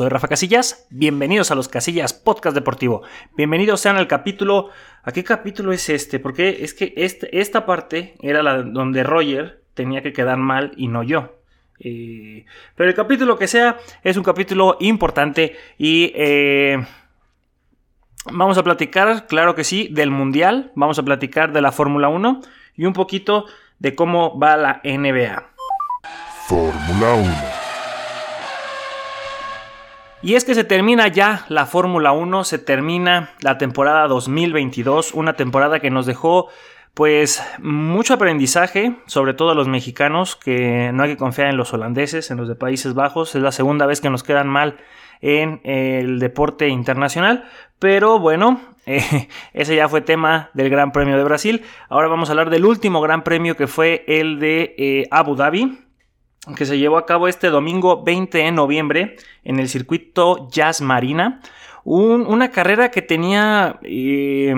Soy Rafa Casillas, bienvenidos a los Casillas Podcast Deportivo. Bienvenidos sean al capítulo. ¿A qué capítulo es este? Porque es que este, esta parte era la donde Roger tenía que quedar mal y no yo. Eh, pero el capítulo que sea es un capítulo importante y eh, vamos a platicar, claro que sí, del Mundial, vamos a platicar de la Fórmula 1 y un poquito de cómo va la NBA. Fórmula 1 y es que se termina ya la Fórmula 1, se termina la temporada 2022, una temporada que nos dejó pues mucho aprendizaje, sobre todo a los mexicanos, que no hay que confiar en los holandeses, en los de Países Bajos, es la segunda vez que nos quedan mal en el deporte internacional, pero bueno, ese ya fue tema del Gran Premio de Brasil. Ahora vamos a hablar del último Gran Premio que fue el de eh, Abu Dhabi, que se llevó a cabo este domingo 20 de noviembre en el circuito Jazz Marina. una carrera que tenía eh,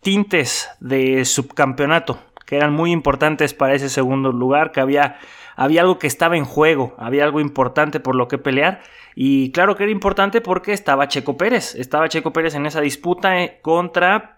tintes de subcampeonato, que eran muy importantes para ese segundo lugar, que había, había algo que estaba en juego, había algo importante por lo que pelear. Y claro que era importante porque estaba Checo Pérez, estaba Checo Pérez en esa disputa eh, contra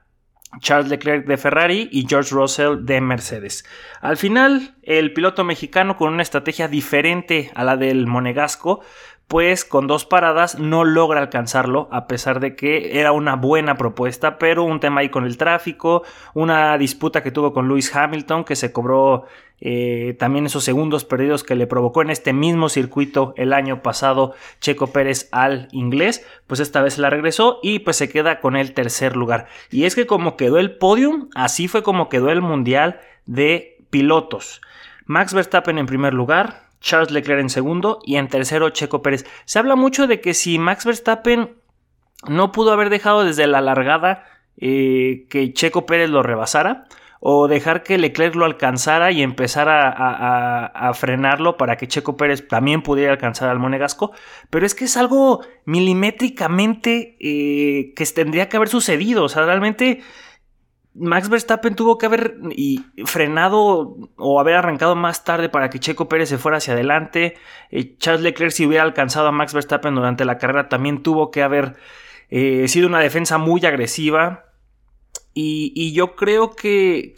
Charles Leclerc de Ferrari y George Russell de Mercedes. Al final, el piloto mexicano con una estrategia diferente a la del monegasco, pues con dos paradas no logra alcanzarlo, a pesar de que era una buena propuesta, pero un tema ahí con el tráfico, una disputa que tuvo con Lewis Hamilton, que se cobró eh, también esos segundos perdidos que le provocó en este mismo circuito el año pasado Checo Pérez al inglés, pues esta vez la regresó y pues se queda con el tercer lugar. Y es que como quedó el podium, así fue como quedó el mundial de pilotos. Max Verstappen en primer lugar, Charles Leclerc en segundo y en tercero Checo Pérez. Se habla mucho de que si Max Verstappen no pudo haber dejado desde la largada eh, que Checo Pérez lo rebasara o dejar que Leclerc lo alcanzara y empezar a, frenarlo para que Checo Pérez también pudiera alcanzar al Monegasco, pero es que es algo milimétricamente eh, que tendría que haber sucedido, o sea, realmente Max Verstappen tuvo que haber frenado o haber arrancado más tarde para que Checo Pérez se fuera hacia adelante. Eh, Charles Leclerc, si hubiera alcanzado a Max Verstappen durante la carrera, también tuvo que haber eh, sido una defensa muy agresiva. Y, yo creo que,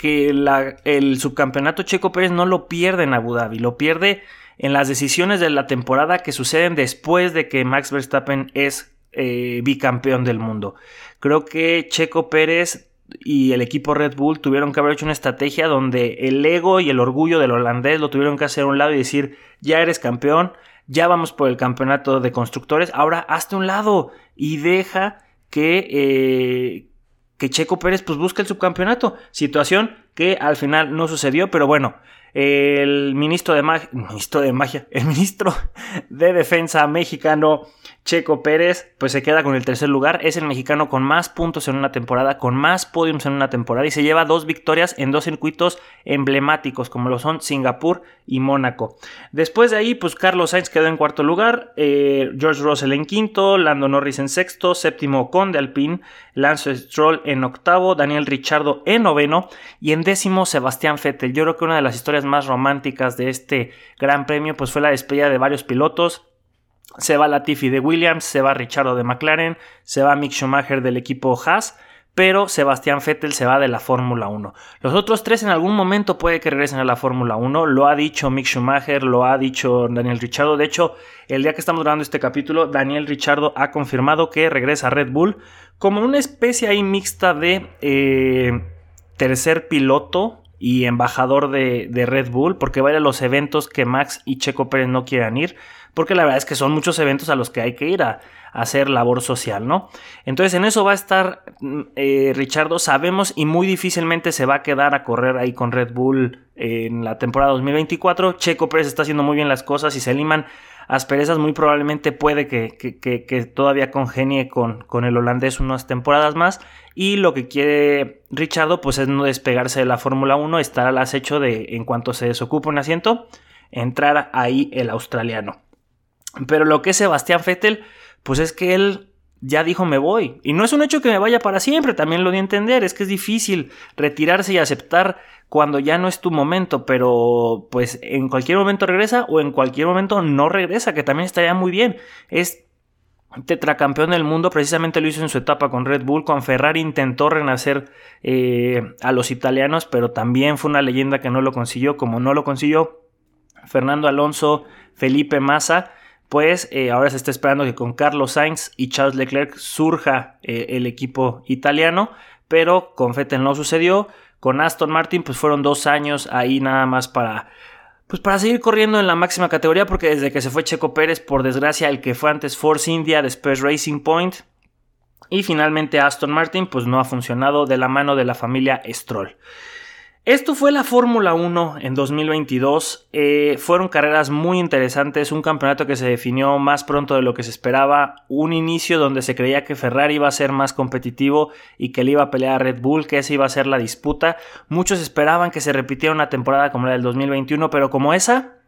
el subcampeonato Checo Pérez no lo pierde en Abu Dhabi, lo pierde en las decisiones de la temporada que suceden después de que Max Verstappen es eh, bicampeón del mundo. Creo que Checo Pérez y el equipo Red Bull tuvieron que haber hecho una estrategia donde el ego y el orgullo del holandés lo tuvieron que hacer a un lado y decir, ya eres campeón, ya vamos por el campeonato de constructores, ahora hazte un lado y deja que, eh, que Checo Pérez pues busque el subcampeonato. Situación que al final no sucedió, pero bueno, el ministro de, ministro de magia, el ministro de defensa mexicano Checo Pérez pues se queda con el tercer lugar, es el mexicano con más puntos en una temporada, con más podiums en una temporada y se lleva dos victorias en dos circuitos emblemáticos como lo son Singapur y Mónaco. Después de ahí pues Carlos Sainz quedó en cuarto lugar, eh, George Russell en quinto, Lando Norris en sexto, séptimo Conde Alpine, Lance Stroll en octavo, Daniel Richardo en noveno y en décimo Sebastián Vettel. Yo creo que una de las historias más románticas de este gran premio pues fue la despedida de varios pilotos se va Latifi de Williams, se va Richardo de McLaren, se va Mick Schumacher del equipo Haas, pero Sebastián Vettel se va de la Fórmula 1. Los otros tres en algún momento puede que regresen a la Fórmula 1, lo ha dicho Mick Schumacher, lo ha dicho Daniel Richardo, de hecho, el día que estamos grabando este capítulo, Daniel Richardo ha confirmado que regresa a Red Bull como una especie ahí mixta de eh, tercer piloto y embajador de, de, Red Bull, porque va a ir a los eventos que Max y Checo Pérez no quieran ir porque la verdad es que son muchos eventos a los que hay que ir a, hacer labor social, ¿no? Entonces en eso va a estar mm, eh, Richardo, sabemos y muy difícilmente se va a quedar a correr ahí con Red Bull en la temporada 2024. Checo Pérez está haciendo muy bien las cosas y se liman asperezas, muy probablemente puede que, que, todavía congenie con, con, el holandés unas temporadas más. Y lo que quiere Richardo, pues es no despegarse de la Fórmula 1, estar al acecho de, en cuanto se desocupe un asiento, entrar ahí el australiano. Pero lo que es Sebastián Vettel, pues es que él ya dijo me voy. Y no es un hecho que me vaya para siempre, también lo di a entender, es que es difícil retirarse y aceptar cuando ya no es tu momento, pero pues en cualquier momento regresa o en cualquier momento no regresa, que también estaría muy bien. Es tetracampeón del mundo, precisamente lo hizo en su etapa con Red Bull, con Ferrari intentó renacer eh, a los italianos, pero también fue una leyenda que no lo consiguió, como no lo consiguió Fernando Alonso, Felipe Massa, pues eh, ahora se está esperando que con Carlos Sainz y Charles Leclerc surja eh, el equipo italiano, pero con Vettel no sucedió, con Aston Martin pues fueron dos años ahí nada más para pues para seguir corriendo en la máxima categoría, porque desde que se fue Checo Pérez, por desgracia, el que fue antes Force India, después Racing Point, y finalmente Aston Martin, pues no ha funcionado de la mano de la familia Stroll. Esto fue la Fórmula 1 en 2022. Eh, fueron carreras muy interesantes, un campeonato que se definió más pronto de lo que se esperaba, un inicio donde se creía que Ferrari iba a ser más competitivo y que le iba a pelear a Red Bull, que esa iba a ser la disputa. Muchos esperaban que se repitiera una temporada como la del 2021, pero como esa,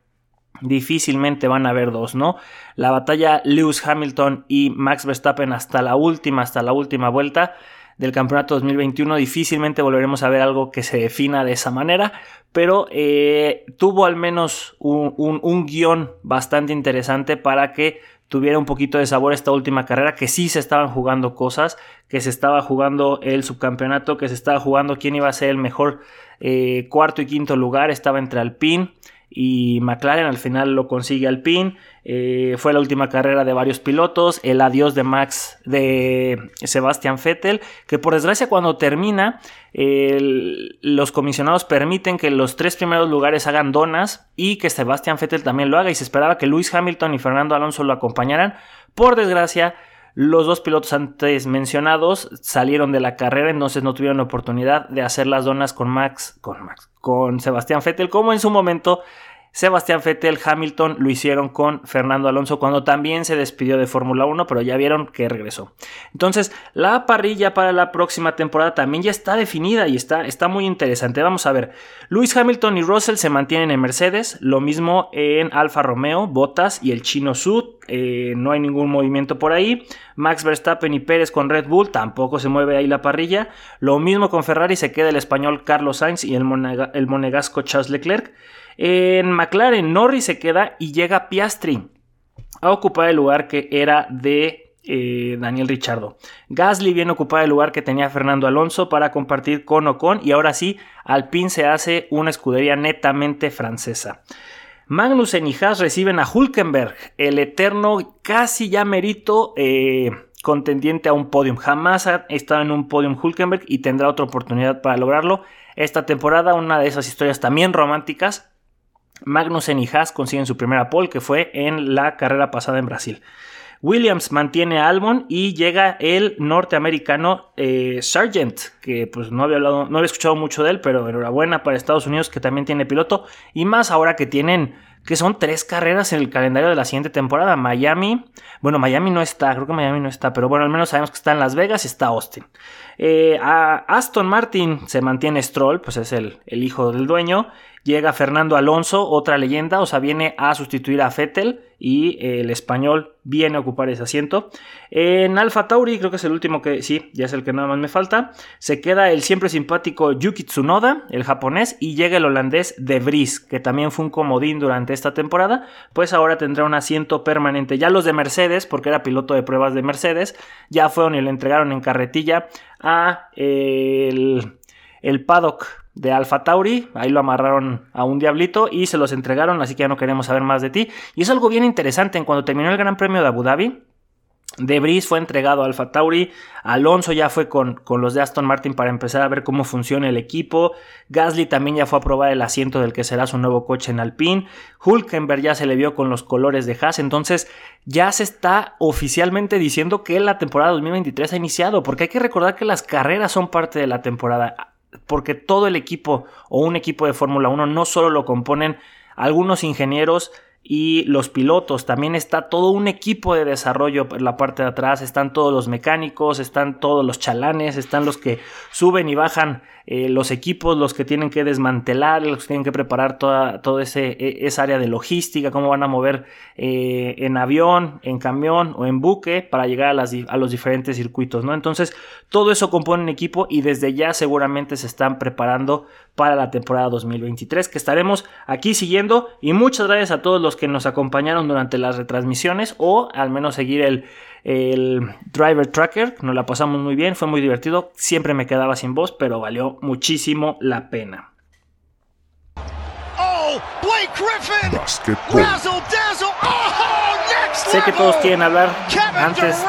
difícilmente van a haber dos, ¿no? La batalla Lewis Hamilton y Max Verstappen hasta la última, hasta la última vuelta del campeonato 2021 difícilmente volveremos a ver algo que se defina de esa manera, pero eh, tuvo al menos un, guion bastante interesante para que tuviera un poquito de sabor esta última carrera, que sí se estaban jugando cosas, que se estaba jugando el subcampeonato, que se estaba jugando quién iba a ser el mejor eh, cuarto y quinto lugar, estaba entre Alpine y McLaren al final lo consigue Alpine. Eh, fue la última carrera de varios pilotos, el adiós de Max de Sebastian Vettel, que por desgracia cuando termina los comisionados permiten que los tres primeros lugares hagan donas y que Sebastian Vettel también lo haga y se esperaba que Lewis Hamilton y Fernando Alonso lo acompañaran. Por desgracia, los dos pilotos antes mencionados salieron de la carrera, entonces no tuvieron oportunidad de hacer las donas con Max, con Max, con Sebastián Vettel, como en su momento Sebastián Vettel, Hamilton lo hicieron con Fernando Alonso cuando también se despidió de Fórmula 1, pero ya vieron que regresó. Entonces, la parrilla para la próxima temporada también ya está definida y está, está muy interesante. Vamos a ver, Luis Hamilton y Russell se mantienen en Mercedes, lo mismo en Alfa Romeo, Bottas y el chino Sud, eh, no hay ningún movimiento por ahí. Max Verstappen y Pérez con Red Bull, tampoco se mueve ahí la parrilla. Lo mismo con Ferrari, se queda el español Carlos Sainz y el, el monegasco Charles Leclerc. En McLaren, Norris se queda y llega Piastri a ocupar el lugar que era de eh, Daniel Richardo. Gasly viene a ocupar el lugar que tenía Fernando Alonso para compartir con Ocon y ahora sí, Alpine se hace una escudería netamente francesa. Magnussen y Haas reciben a Hulkenberg, el eterno casi ya merito eh, contendiente a un podium. Jamás ha estado en un podium Hulkenberg y tendrá otra oportunidad para lograrlo. Esta temporada, una de esas historias también románticas, Magnussen y Haas consiguen su primera pole, que fue en la carrera pasada en Brasil. Williams mantiene Albon y llega el norteamericano eh, Sargent, que pues no había hablado, no había escuchado mucho de él, pero enhorabuena para Estados Unidos que también tiene piloto y más ahora que tienen que son tres carreras en el calendario de la siguiente temporada. Miami, bueno, Miami no está, creo que Miami no está, pero bueno, al menos sabemos que está en Las Vegas y está Austin. Eh, a Aston Martin se mantiene Stroll, pues es el, el hijo del dueño. Llega Fernando Alonso, otra leyenda, o sea, viene a sustituir a Fettel y el español viene a ocupar ese asiento. En Alfa Tauri, creo que es el último que, sí, ya es el que nada más me falta, se queda el siempre simpático Yuki Tsunoda, el japonés, y llega el holandés De Vries, que también fue un comodín durante esta temporada, pues ahora tendrá un asiento permanente. Ya los de Mercedes, porque era piloto de pruebas de Mercedes, ya fueron y le entregaron en carretilla a el, el paddock de Alfa Tauri, ahí lo amarraron a un diablito y se los entregaron, así que ya no queremos saber más de ti. Y es algo bien interesante, en cuando terminó el Gran Premio de Abu Dhabi, Debris fue entregado a Alfa Tauri, Alonso ya fue con, con, los de Aston Martin para empezar a ver cómo funciona el equipo, Gasly también ya fue a probar el asiento del que será su nuevo coche en Alpine, Hulkenberg ya se le vio con los colores de Haas, entonces ya se está oficialmente diciendo que la temporada 2023 ha iniciado, porque hay que recordar que las carreras son parte de la temporada porque todo el equipo o un equipo de Fórmula 1 no solo lo componen algunos ingenieros y los pilotos, también está todo un equipo de desarrollo en la parte de atrás, están todos los mecánicos, están todos los chalanes, están los que suben y bajan eh, los equipos, los que tienen que desmantelar, los que tienen que preparar toda, ese, e, esa área de logística, cómo van a mover eh, en avión, en camión o en buque para llegar a, las, a, los diferentes circuitos, ¿no? Entonces, todo eso compone un equipo y desde ya seguramente se están preparando para la temporada 2023 que estaremos aquí siguiendo. Y muchas gracias a todos los los que nos acompañaron durante las retransmisiones o al menos seguir el, el Driver Tracker. Nos la pasamos muy bien, fue muy divertido. Siempre me quedaba sin voz, pero valió muchísimo la pena. Oh, Blake Griffin. Basketball. Razzle dazzle. Oh, next Sé que todos quieren hablar antes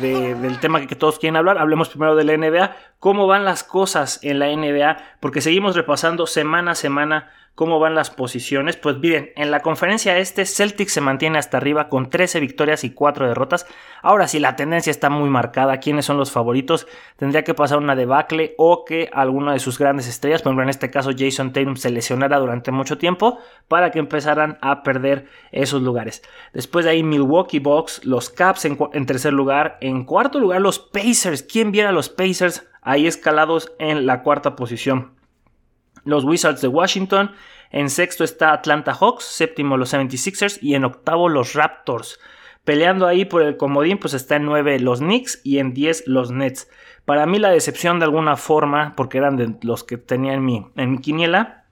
de- del tema que todos quieren hablar. Hablemos primero de la NBA. ¿Cómo van las cosas en la NBA? Porque seguimos repasando semana a semana cómo van las posiciones. Pues miren, en la conferencia este, Celtics se mantiene hasta arriba con 13 victorias y 4 derrotas. Ahora sí, la tendencia está muy marcada. ¿Quiénes son los favoritos? Tendría que pasar una debacle o que alguna de sus grandes estrellas, por ejemplo en este caso Jason Tatum, se lesionara durante mucho tiempo para que empezaran a perder esos lugares. Después de ahí Milwaukee Bucks, los Caps en, en tercer lugar. En cuarto lugar los Pacers. ¿Quién viera a los Pacers ahí escalados en la cuarta posición? Los Wizards de Washington. En sexto está Atlanta Hawks, séptimo los 76ers y en octavo los Raptors. Peleando ahí por el comodín, pues está en 9 los Knicks y en 10 los Nets. Para mí la decepción de alguna forma, porque eran los que tenía en mi, en mi quiniela,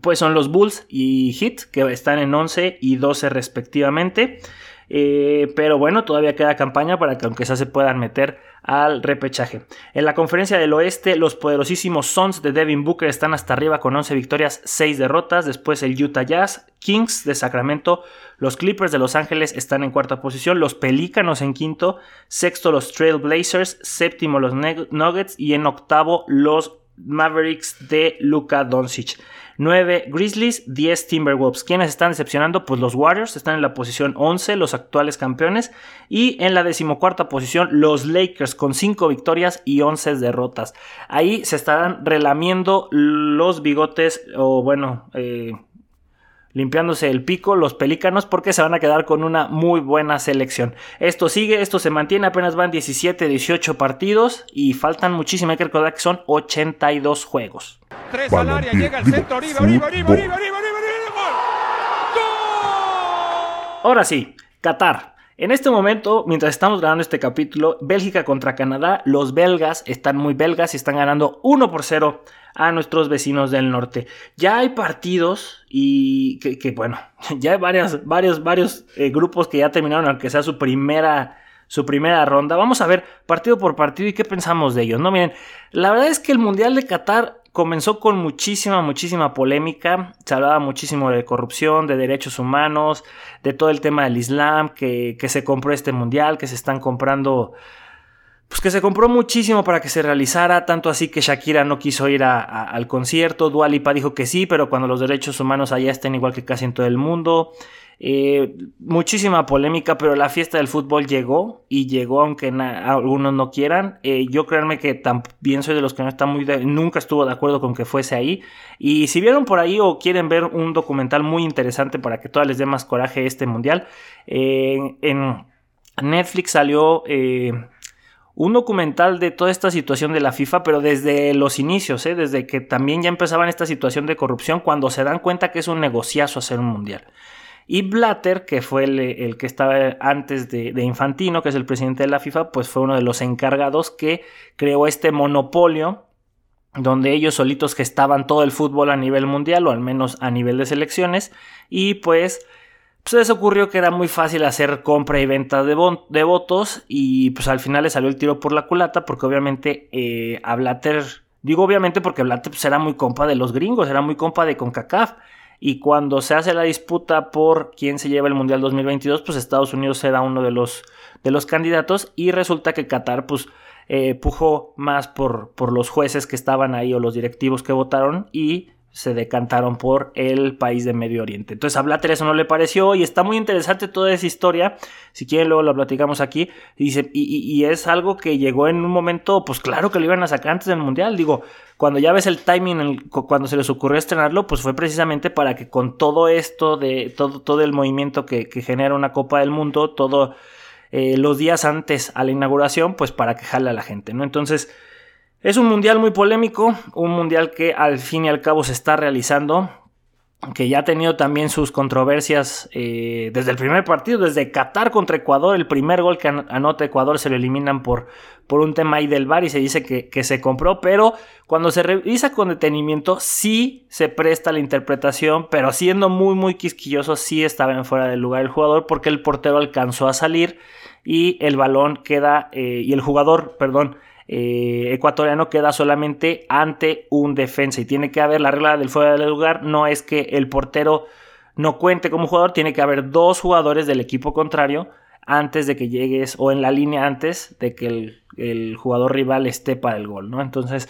pues son los Bulls y Heat, que están en 11 y 12 respectivamente. Eh, pero bueno, todavía queda campaña para que aunque sea se puedan meter al repechaje. En la conferencia del oeste, los poderosísimos Suns de Devin Booker están hasta arriba con 11 victorias, 6 derrotas. Después el Utah Jazz, Kings de Sacramento, los Clippers de Los Ángeles están en cuarta posición, los Pelícanos en quinto, sexto los Trail Blazers, séptimo los Nuggets y en octavo los Mavericks de Luka Doncic. 9 Grizzlies, 10 Timberwolves. ¿Quiénes están decepcionando? Pues los Warriors están en la posición 11, los actuales campeones. Y en la decimocuarta posición, los Lakers con 5 victorias y 11 derrotas. Ahí se estarán relamiendo los bigotes, o bueno, eh, limpiándose el pico los pelícanos porque se van a quedar con una muy buena selección. Esto sigue, esto se mantiene, apenas van 17, 18 partidos y faltan muchísimo, hay que recordar que son 82 juegos. Tres al área, llega centro, arriba, arriba, arriba, fútbol. arriba, arriba, arriba, arriba, gol. Ahora sí, Qatar. En este momento, mientras estamos grabando este capítulo, Bélgica contra Canadá, los belgas están muy belgas y están ganando 1 por 0 a nuestros vecinos del norte. Ya hay partidos y que, bueno, ya hay varias, varios, varios eh, grupos que ya terminaron, aunque sea su primera, su primera ronda. Vamos a ver partido por partido y qué pensamos de ellos. No, miren, la verdad es que el Mundial de Qatar comenzó con muchísima, muchísima polémica. Se hablaba muchísimo de corrupción, de derechos humanos, de todo el tema del Islam, que, se compró este mundial, que se están comprando. Pues que se compró muchísimo para que se realizara, tanto así que Shakira no quiso ir al concierto, Dua Lipa dijo que sí, pero cuando los derechos humanos allá estén igual que casi en todo el mundo. Eh, muchísima polémica, pero la fiesta del fútbol llegó y llegó aunque algunos no quieran. Eh, yo créanme que también soy de los que no está muy de- nunca estuvo de acuerdo con que fuese ahí. Y si vieron por ahí o quieren ver un documental muy interesante para que todas les dé más coraje este mundial, eh, en Netflix salió un documental de toda esta situación de la FIFA, pero desde los inicios, desde que también ya empezaban esta situación de corrupción, cuando se dan cuenta que es un negociazo hacer un mundial. Y Blatter, que fue el, que estaba antes de, Infantino, que es el presidente de la FIFA, pues fue uno de los encargados que creó este monopolio donde ellos solitos gestaban todo el fútbol a nivel mundial o al menos a nivel de selecciones. Y pues pues les ocurrió que era muy fácil hacer compra y venta de, de, votos y pues al final le salió el tiro por la culata porque obviamente eh, a Blatter, digo obviamente porque Blatter pues, era muy compa de los gringos, era muy compa de CONCACAF y cuando se hace la disputa por quién se lleva el Mundial 2022 pues Estados Unidos será uno de los, de los candidatos y resulta que Qatar pues eh, pujó más por, por los jueces que estaban ahí o los directivos que votaron y se decantaron por el país de Medio Oriente. Entonces a Blatter eso no le pareció y está muy interesante toda esa historia. Si quieren luego la platicamos aquí. Y, y, es algo que llegó en un momento, pues claro que lo iban a sacar antes del Mundial. Digo, cuando ya ves el timing, cuando se les ocurrió estrenarlo, pues fue precisamente para que con todo esto, de todo, todo el movimiento que, que genera una Copa del Mundo, todo eh, los días antes a la inauguración, pues para que jale a la gente, ¿no? Entonces... Es un mundial muy polémico, un mundial que al fin y al cabo se está realizando. que ya ha tenido también sus controversias eh, desde el primer partido, desde Qatar contra Ecuador, el primer gol que anota Ecuador se lo eliminan por, por un tema ahí del bar y se dice que, que, se compró, pero cuando se revisa con detenimiento sí se presta la interpretación, pero siendo muy muy quisquilloso sí estaba en fuera del lugar el jugador porque el portero alcanzó a salir y el balón queda, eh, y el jugador, perdón, eh, ecuatoriano queda solamente ante un defensa y tiene que haber la regla del fuera del lugar, no es que el portero no cuente como jugador, tiene que haber dos jugadores del equipo contrario antes de que llegues o en la línea antes de que el, el jugador rival esté para el gol, ¿no? Entonces,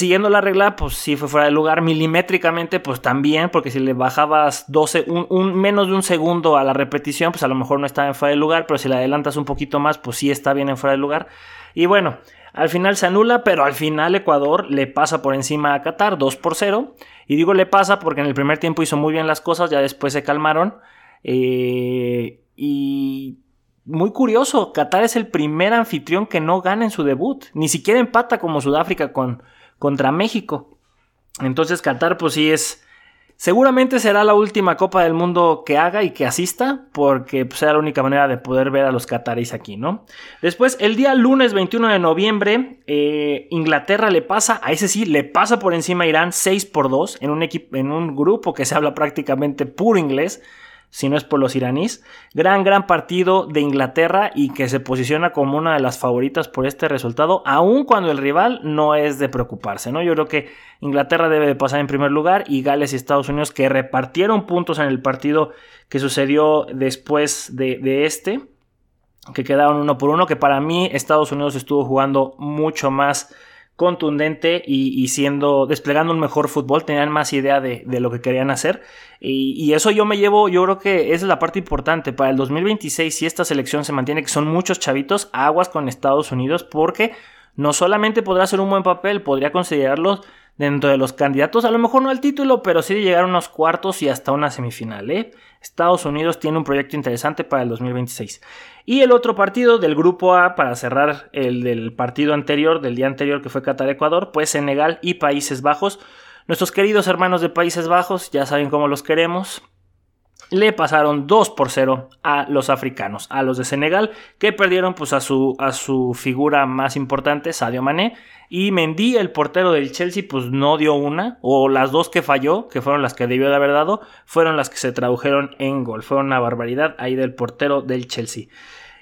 siguiendo la regla, pues sí fue fuera de lugar. Milimétricamente, pues también, porque si le bajabas 12, un, menos de un segundo a la repetición, pues a lo mejor no estaba en fuera de lugar, pero si le adelantas un poquito más, pues sí está bien en fuera de lugar. Y bueno, al final se anula, pero al final Ecuador le pasa por encima a Qatar 2 por 0. Y digo le pasa porque en el primer tiempo hizo muy bien las cosas, ya después se calmaron. Eh, y muy curioso, Qatar es el primer anfitrión que no gana en su debut. Ni siquiera empata como Sudáfrica con, contra México. Entonces Qatar pues sí es... Seguramente será la última Copa del Mundo que haga y que asista, porque pues, será la única manera de poder ver a los cataríes aquí, ¿no? Después, el día lunes 21 de noviembre, eh, Inglaterra le pasa, a ese sí, le pasa por encima a Irán 6 por 2 en un, en un grupo que se habla prácticamente puro inglés si no es por los iraníes. Gran, gran partido de Inglaterra y que se posiciona como una de las favoritas por este resultado, aun cuando el rival no es de preocuparse, ¿no? Yo creo que Inglaterra debe de pasar en primer lugar y Gales y Estados Unidos que repartieron puntos en el partido que sucedió después de, de este, que quedaron uno por uno, que para mí Estados Unidos estuvo jugando mucho más contundente y, siendo desplegando un mejor fútbol, tenían más idea de, lo que querían hacer y, eso yo me llevo, yo creo que es la parte importante para el 2026 si esta selección se mantiene, que son muchos chavitos, aguas con Estados Unidos porque no solamente podrá hacer un buen papel, podría considerarlos dentro de los candidatos, a lo mejor no al título, pero sí de llegar a unos cuartos y hasta una semifinal. ¿eh? Estados Unidos tiene un proyecto interesante para el 2026. Y el otro partido del grupo A, para cerrar el del partido anterior, del día anterior que fue Qatar-Ecuador, pues Senegal y Países Bajos. Nuestros queridos hermanos de Países Bajos, ya saben cómo los queremos, le pasaron 2 por 0 a los africanos, a los de Senegal, que perdieron pues, a, su, a su figura más importante, Sadio Mané, y Mendy, el portero del Chelsea, pues no dio una, o las dos que falló, que fueron las que debió de haber dado, fueron las que se tradujeron en gol. Fue una barbaridad ahí del portero del Chelsea.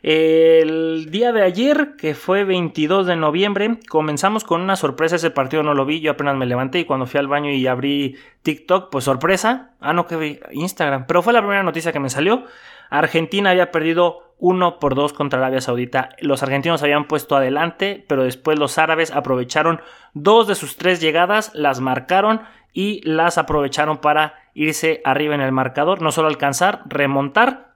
El día de ayer, que fue 22 de noviembre, comenzamos con una sorpresa. Ese partido no lo vi, yo apenas me levanté y cuando fui al baño y abrí TikTok, pues sorpresa. Ah, no, que vi Instagram. Pero fue la primera noticia que me salió. Argentina había perdido 1 por 2 contra Arabia Saudita. Los argentinos habían puesto adelante, pero después los árabes aprovecharon dos de sus tres llegadas, las marcaron y las aprovecharon para irse arriba en el marcador. No solo alcanzar, remontar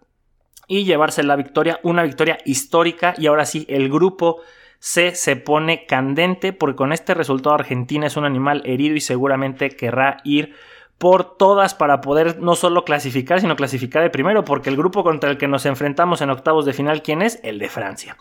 y llevarse la victoria, una victoria histórica y ahora sí el grupo C se pone candente porque con este resultado Argentina es un animal herido y seguramente querrá ir por todas para poder no solo clasificar, sino clasificar de primero, porque el grupo contra el que nos enfrentamos en octavos de final, ¿quién es? El de Francia.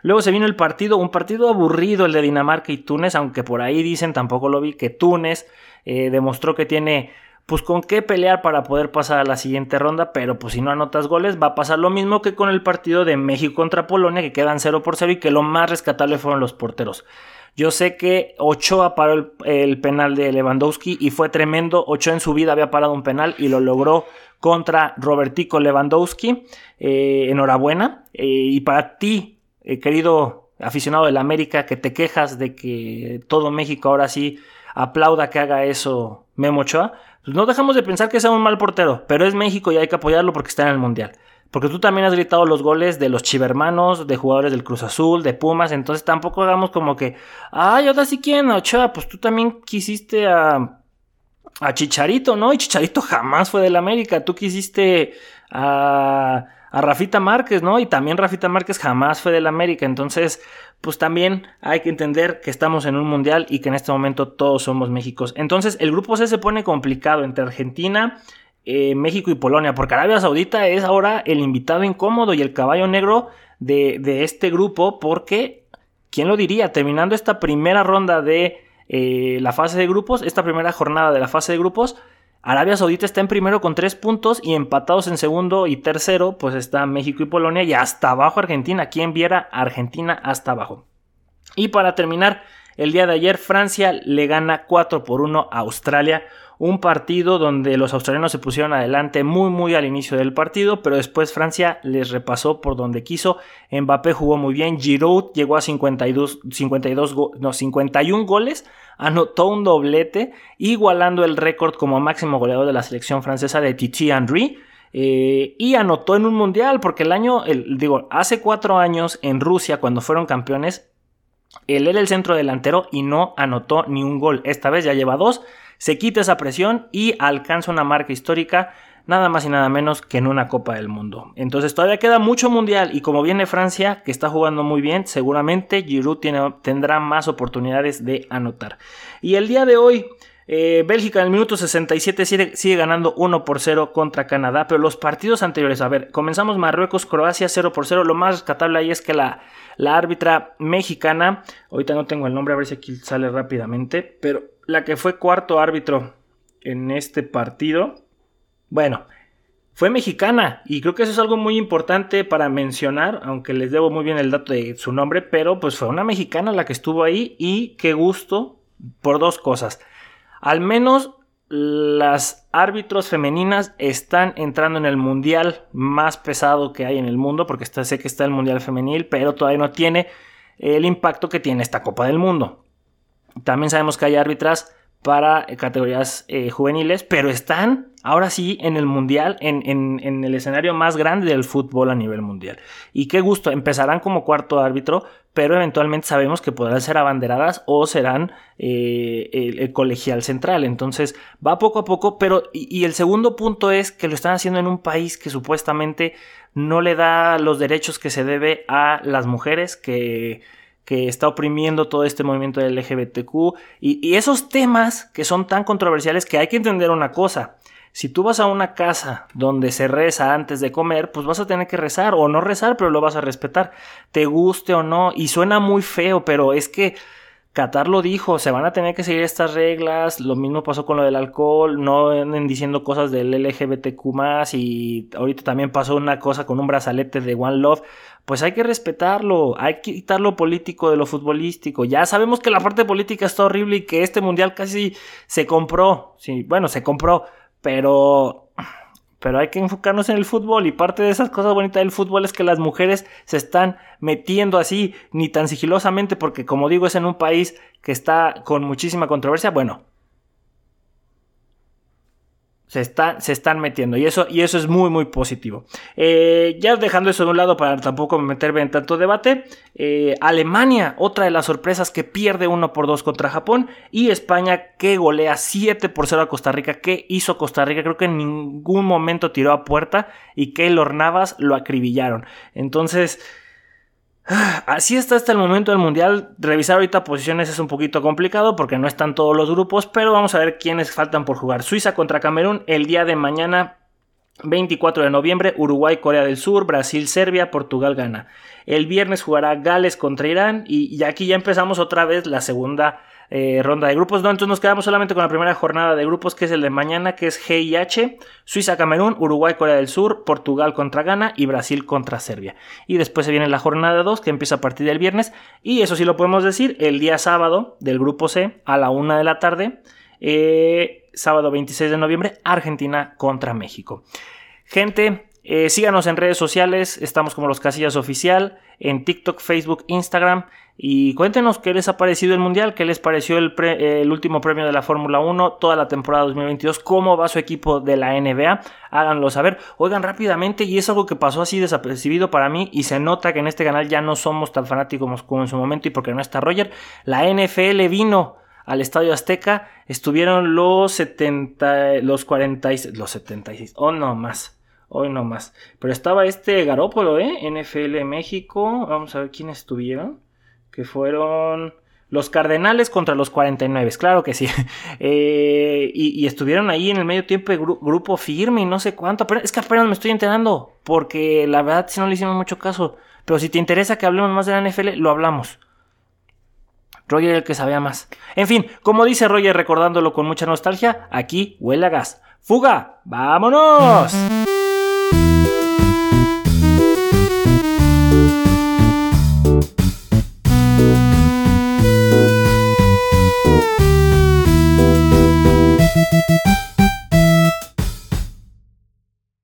Luego se vino el partido, un partido aburrido, el de Dinamarca y Túnez, aunque por ahí dicen, tampoco lo vi, que Túnez eh, demostró que tiene pues con qué pelear para poder pasar a la siguiente ronda, pero pues si no anotas goles va a pasar lo mismo que con el partido de México contra Polonia que quedan 0 por 0 y que lo más rescatable fueron los porteros. Yo sé que Ochoa paró el, penal de Lewandowski y fue tremendo. Ochoa en su vida había parado un penal y lo logró contra Robertico Lewandowski. Eh, enhorabuena. Eh, y para ti, eh, querido aficionado del América, que te quejas de que todo México ahora sí aplauda que haga eso Memo Ochoa, no dejamos de pensar que sea un mal portero, pero es México y hay que apoyarlo porque está en el Mundial. Porque tú también has gritado los goles de los chivermanos, de jugadores del Cruz Azul, de Pumas, entonces tampoco hagamos como que, ay, ahora sí quién, Ochoa, pues tú también quisiste a, a Chicharito, ¿no? Y Chicharito jamás fue del América, tú quisiste a, a Rafita Márquez, ¿no? Y también Rafita Márquez jamás fue del América, entonces pues también hay que entender que estamos en un mundial y que en este momento todos somos México. Entonces el grupo C se pone complicado entre Argentina, eh, México y Polonia, porque Arabia Saudita es ahora el invitado incómodo y el caballo negro de, este grupo, porque, ¿quién lo diría? Terminando esta primera ronda de eh, la fase de grupos, esta primera jornada de la fase de grupos, Arabia Saudita está en primero con tres puntos y empatados en segundo y tercero, pues está México y Polonia y hasta abajo Argentina. Quien viera Argentina hasta abajo. Y para terminar, el día de ayer Francia le gana 4 por 1 a Australia. Un partido donde los australianos se pusieron adelante muy muy al inicio del partido, pero después Francia les repasó por donde quiso. Mbappé jugó muy bien, Giroud llegó a 52, 52 no, 51 goles, anotó un doblete, igualando el récord como máximo goleador de la selección francesa de Titi Henry. Eh, y anotó en un mundial, porque el año, el, digo, hace cuatro años en Rusia, cuando fueron campeones, él era el centro delantero y no anotó ni un gol. Esta vez ya lleva dos, se quita esa presión y alcanza una marca histórica nada más y nada menos que en una Copa del Mundo. Entonces todavía queda mucho mundial y como viene Francia, que está jugando muy bien, seguramente Giroud tendrá más oportunidades de anotar. Y el día de hoy... Eh, Bélgica en el minuto 67 sigue, sigue, ganando 1 por 0 contra Canadá, pero los partidos anteriores, a ver, comenzamos Marruecos, Croacia 0 por 0, lo más rescatable ahí es que la, la árbitra mexicana, ahorita no tengo el nombre, a ver si aquí sale rápidamente, pero la que fue cuarto árbitro en este partido, bueno, fue mexicana y creo que eso es algo muy importante para mencionar, aunque les debo muy bien el dato de su nombre, pero pues fue una mexicana la que estuvo ahí y qué gusto por dos cosas. Al menos las árbitros femeninas están entrando en el mundial más pesado que hay en el mundo, porque sé que está el mundial femenil, pero todavía no tiene el impacto que tiene esta Copa del Mundo. También sabemos que hay árbitras para categorías eh, juveniles, pero están ahora sí en el mundial, en, el escenario más grande del fútbol a nivel mundial. Y qué gusto, empezarán como cuarto árbitro, pero eventualmente sabemos que podrán ser abanderadas o serán eh, el, colegial central. Entonces va poco a poco, pero y el segundo punto es que lo están haciendo en un país que supuestamente no le da los derechos que se debe a las mujeres, que que está oprimiendo todo este movimiento del LGBTQ y, esos temas que son tan controversiales que hay que entender una cosa. Si tú vas a una casa donde se reza antes de comer, pues vas a tener que rezar o no rezar, pero lo vas a respetar, te guste o no. Y suena muy feo, pero es que Qatar lo dijo, se van a tener que seguir estas reglas, lo mismo pasó con lo del alcohol, no anden diciendo cosas del LGBTQ y ahorita también pasó una cosa con un brazalete de One Love, pues hay que respetarlo, hay que quitar lo político de lo futbolístico, ya sabemos que la parte política está horrible y que este mundial casi se compró, sí, bueno, se compró, pero pero hay que enfocarnos en el fútbol y parte de esas cosas bonitas del fútbol es que las mujeres se están metiendo así ni tan sigilosamente porque como digo es en un país que está con muchísima controversia, bueno, se, se están metiendo y eso, y eso es muy, muy positivo. Eh, ya dejando eso de un lado para tampoco meterme en tanto debate, eh, Alemania, otra de las sorpresas que pierde 1 por 2 contra Japón y España que golea 7 por 0 a Costa Rica. ¿Qué hizo Costa Rica? Creo que en ningún momento tiró a puerta y que los Navas lo acribillaron. Entonces... Así está hasta el momento del mundial. Revisar ahorita posiciones es un poquito complicado porque no están todos los grupos, pero vamos a ver quiénes faltan por jugar. Suiza contra Camerún el día de mañana 24 de noviembre, Uruguay, Corea del Sur, Brasil, Serbia, Portugal gana. El viernes jugará Gales contra Irán y, aquí ya empezamos otra vez la segunda eh, ronda de grupos. No, entonces nos quedamos solamente con la primera jornada de grupos, que es el de mañana, que es G y H, Suiza, Camerún, Uruguay, Corea del Sur, Portugal contra Ghana y Brasil contra Serbia. Y después se viene la jornada 2, que empieza a partir del viernes. Y eso sí lo podemos decir, el día sábado del grupo C, a la una de la tarde. Eh, sábado 26 de noviembre, Argentina contra México. Gente, eh, síganos en redes sociales, estamos como los Casillas Oficial, en TikTok, Facebook, Instagram. Y cuéntenos qué les ha parecido el Mundial, qué les pareció el, último premio de la Fórmula 1, toda la temporada 2022, cómo va su equipo de la NBA. Háganlo saber. Oigan rápidamente, y es algo que pasó así desapercibido para mí, y se nota que en este canal ya no somos tan fanáticos como en su momento, y porque no está Roger. La NFL vino al Estadio Azteca, estuvieron los 70, los 46, los 76, o no más Hoy no más. Pero estaba este Garópolo, ¿eh? NFL México. Vamos a ver quiénes estuvieron. Que fueron los Cardenales contra los 49. Claro que sí. Eh, y, estuvieron ahí en el medio tiempo de grupo firme y no sé cuánto. Pero es que apenas me estoy enterando. Porque la verdad, si no le hicimos mucho caso. Pero si te interesa que hablemos más de la NFL, lo hablamos. Roger el que sabía más. En fin, como dice Roger recordándolo con mucha nostalgia, aquí huele a gas. ¡Fuga! ¡Vámonos!